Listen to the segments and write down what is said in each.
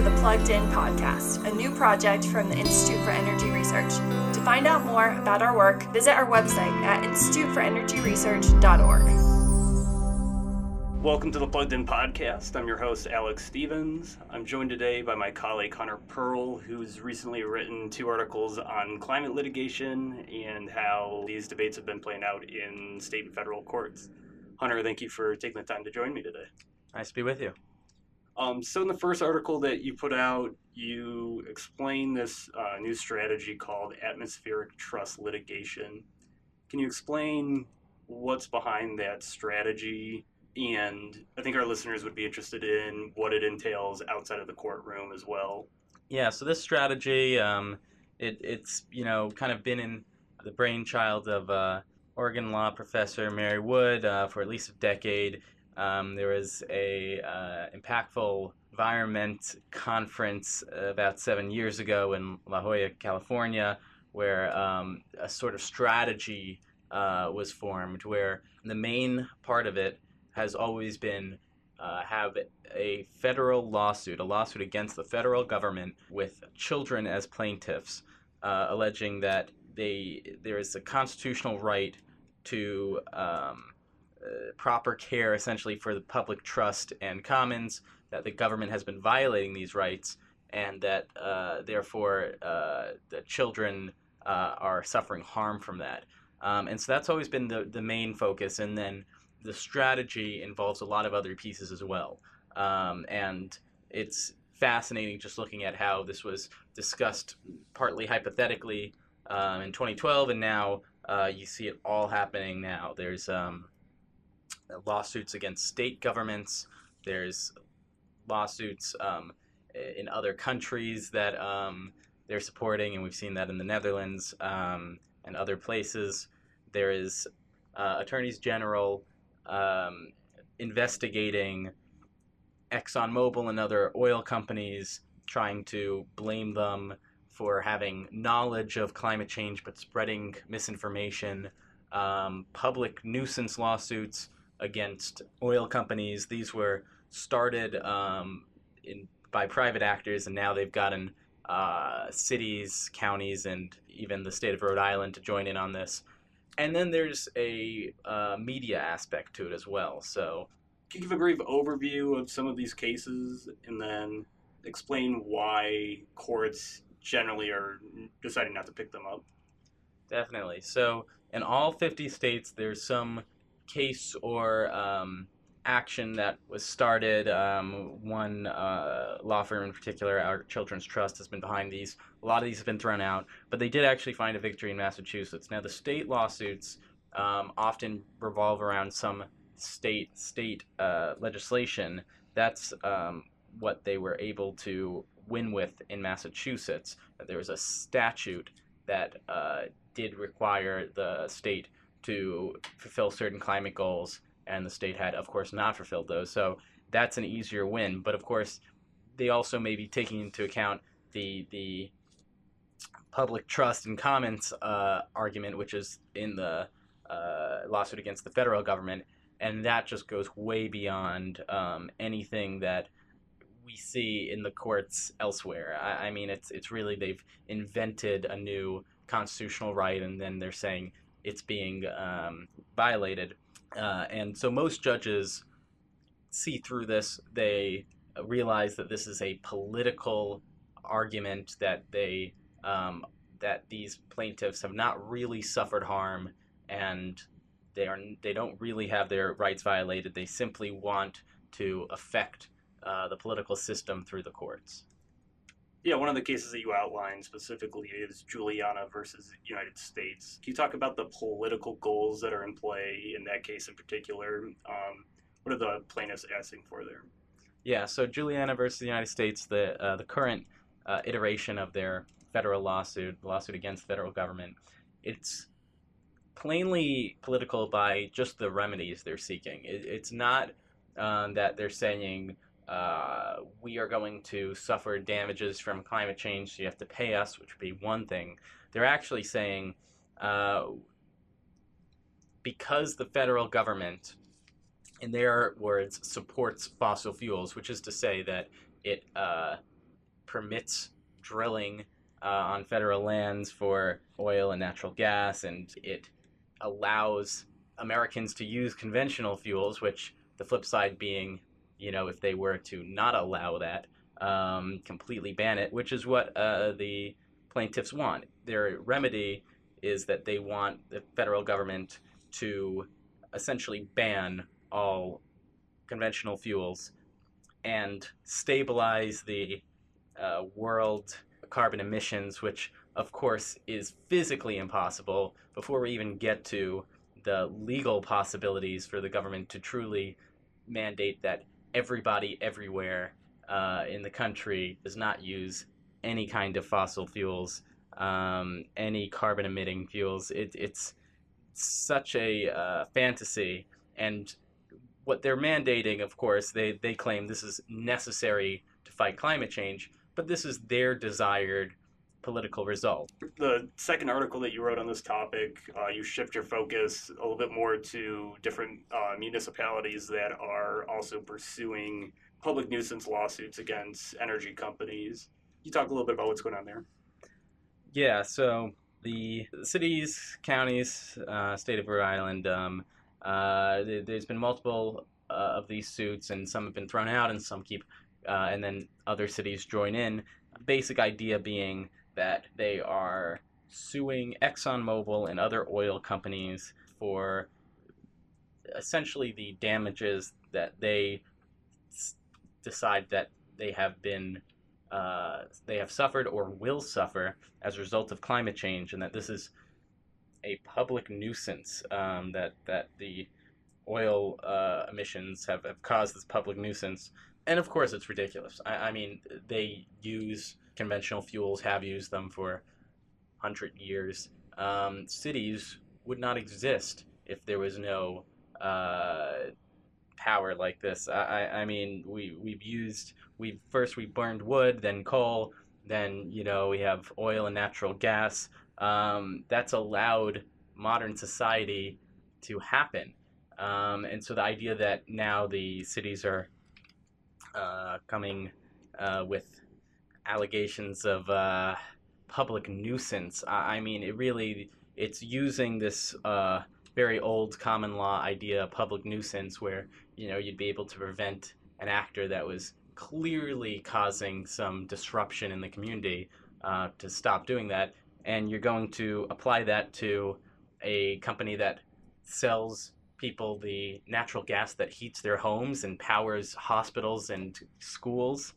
to the Plugged In podcast, a new project from the Institute for Energy Research. To find out more about our work, visit our website at instituteforenergyresearch.org. Welcome to the Plugged In podcast. I'm your host, Alex Stevens. I'm joined today by my colleague, Hunter Pearl, who's recently written two articles on climate litigation and how these debates have been playing out in state and federal courts. Hunter, thank you for taking the time to join me today. Nice to be with you. Um, so, in the first article that you put out, you explain this uh, new strategy called atmospheric trust litigation. Can you explain what's behind that strategy? And I think our listeners would be interested in what it entails outside of the courtroom as well. Yeah, so this strategy, um, it, it's you know kind of been in the brainchild of uh, Oregon law professor Mary Wood uh, for at least a decade. Um, there was a uh, impactful environment conference about seven years ago in La Jolla, California, where um, a sort of strategy uh, was formed, where the main part of it has always been uh, have a federal lawsuit, a lawsuit against the federal government with children as plaintiffs, uh, alleging that they there is a constitutional right to um, uh, proper care essentially for the public trust and commons, that the government has been violating these rights, and that uh, therefore uh, the children uh, are suffering harm from that. Um, and so that's always been the, the main focus. And then the strategy involves a lot of other pieces as well. Um, and it's fascinating just looking at how this was discussed partly hypothetically um, in 2012, and now uh, you see it all happening now. There's um, lawsuits against state governments. There's lawsuits um, in other countries that um, they're supporting, and we've seen that in the Netherlands um, and other places. There is uh, attorneys general um, investigating ExxonMobil and other oil companies, trying to blame them for having knowledge of climate change but spreading misinformation. Um, public nuisance lawsuits against oil companies. These were started um, in, by private actors, and now they've gotten uh, cities, counties, and even the state of Rhode Island to join in on this. And then there's a uh, media aspect to it as well. So, can you give a brief overview of some of these cases, and then explain why courts generally are deciding not to pick them up? Definitely. So, in all 50 states, there's some case or um, action that was started. Um, one uh, law firm in particular, our Children's Trust, has been behind these. A lot of these have been thrown out, but they did actually find a victory in Massachusetts. Now, the state lawsuits um, often revolve around some state state uh, legislation. That's um, what they were able to win with in Massachusetts. There was a statute that uh, did require the state to fulfill certain climate goals, and the state had, of course, not fulfilled those. So that's an easier win. But of course, they also may be taking into account the the public trust and commons uh, argument, which is in the uh, lawsuit against the federal government, and that just goes way beyond um, anything that we see in the courts elsewhere. I, I mean, it's it's really they've invented a new constitutional right, and then they're saying it's being um, violated. Uh, and so most judges see through this. They realize that this is a political argument that they um, that these plaintiffs have not really suffered harm and they are they don't really have their rights violated. They simply want to affect uh, the political system through the courts. Yeah, one of the cases that you outlined specifically is Juliana versus United States. Can you talk about the political goals that are in play in that case in particular? Um, what are the plaintiffs asking for there? Yeah, so Juliana versus the United States, the uh, the current uh, iteration of their federal lawsuit, lawsuit against the federal government, it's plainly political by just the remedies they're seeking. It, it's not um, that they're saying uh, we are going to suffer damages from climate change, so you have to pay us, which would be one thing. They're actually saying uh, because the federal government, in their words, supports fossil fuels, which is to say that it uh, permits drilling uh, on federal lands for oil and natural gas, and it allows Americans to use conventional fuels, which the flip side being, you know, if they were to not allow that, um, completely ban it, which is what uh, the plaintiffs want. Their remedy is that they want the federal government to essentially ban all conventional fuels and stabilize the uh, world carbon emissions, which of course is physically impossible before we even get to the legal possibilities for the government to truly mandate that everybody everywhere uh, in the country does not use any kind of fossil fuels, um, any carbon emitting fuels. It, it's such a uh, fantasy. And what they're mandating, of course, they, they claim this is necessary to fight climate change, but this is their desired political result. The second article that you wrote on this topic, uh, you shift your focus a little bit more to different uh, municipalities that are also pursuing public nuisance lawsuits against energy companies. Can you talk a little bit about what's going on there? Yeah, so the cities, counties, uh, state of Rhode Island, um, uh, there's been multiple uh, of these suits, and some have been thrown out, and some keep, uh, and then other cities join in. Basic idea being that they are suing ExxonMobil and other oil companies for essentially the damages that they s- decide that they have been uh, they have suffered or will suffer as a result of climate change, and that this is a public nuisance um, that that the oil uh, emissions have, have caused this public nuisance. And of course, it's ridiculous. I, I mean, they use conventional fuels, have used them for hundred years. Um, cities would not exist if there was no uh, power like this. I, I mean, we we've used we first we burned wood, then coal, then you know we have oil and natural gas. Um, that's allowed modern society to happen, um, and so the idea that now the cities are uh, coming uh, with allegations of uh, public nuisance. I, mean, it really it's using this uh, very old common law idea of public nuisance where you know you'd be able to prevent an actor that was clearly causing some disruption in the community uh, to stop doing that and you're going to apply that to a company that sells people the natural gas that heats their homes and powers hospitals and schools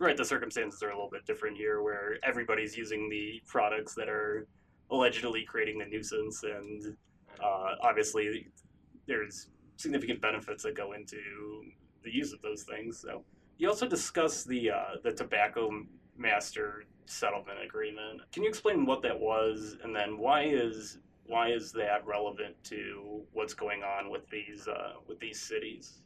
Right, the circumstances are a little bit different here, where everybody's using the products that are allegedly creating the nuisance, and uh, obviously there's significant benefits that go into the use of those things. So you also discuss the uh, the tobacco master settlement agreement. Can you explain what that was, and then why is why is that relevant to what's going on with these uh, with these cities?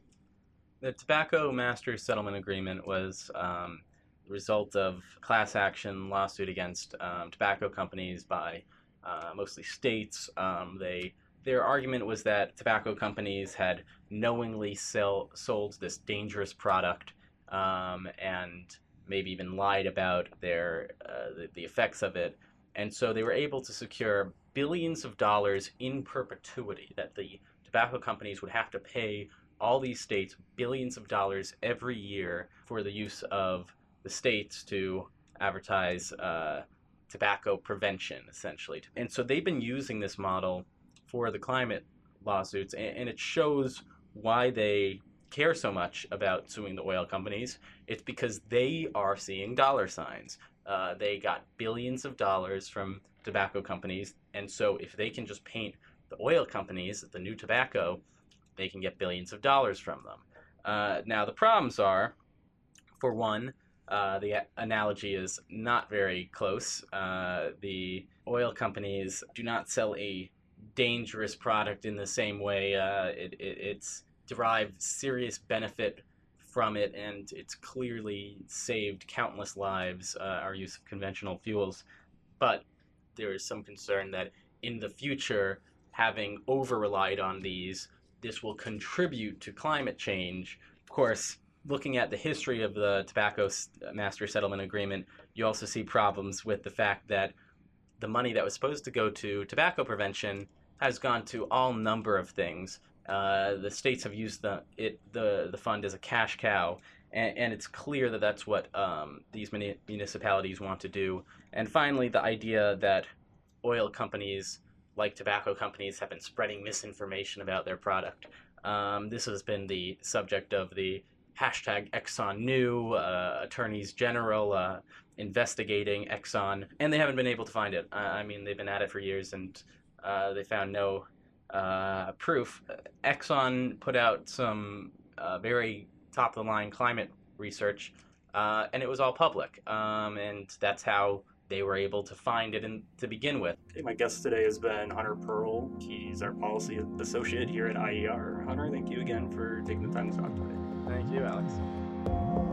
The Tobacco Master Settlement Agreement was um, the result of class action lawsuit against um, tobacco companies by uh, mostly states. Um, they their argument was that tobacco companies had knowingly sell, sold this dangerous product um, and maybe even lied about their uh, the, the effects of it, and so they were able to secure billions of dollars in perpetuity that the tobacco companies would have to pay all these states billions of dollars every year for the use of the states to advertise uh, tobacco prevention, essentially. And so they've been using this model for the climate lawsuits, and, and it shows why they care so much about suing the oil companies. It's because they are seeing dollar signs. Uh, they got billions of dollars from tobacco companies, and so if they can just paint the oil companies, the new tobacco, they can get billions of dollars from them. Uh, now, the problems are, for one, uh, the analogy is not very close. Uh, the oil companies do not sell a dangerous product in the same way. Uh, it, it, it's derived serious benefit from it, and it's clearly saved countless lives. Uh, our use of conventional fuels, but there is some concern that in the future, having over relied on these, this will contribute to climate change. Of course, looking at the history of the Tobacco Master Settlement Agreement, you also see problems with the fact that the money that was supposed to go to tobacco prevention has gone to all number of things. Uh, the states have used the it the the fund as a cash cow, and, and it's clear that that's what um, these municipalities want to do. And finally, the idea that oil companies, like tobacco companies, have been spreading misinformation about their product. Um, this has been the subject of the hashtag Exxon Knew, uh, attorneys general uh, investigating Exxon, and they haven't been able to find it. I mean, they've been at it for years and uh, they found no uh, proof. Exxon put out some uh, very top of the line climate research, and it was all public, um, and that's how they were able to find it in, to begin with. Okay, my guest today has been Hunter Pearl. He's our policy associate here at IER. Hunter, thank you again for taking the time to talk today. Thank you, Alex.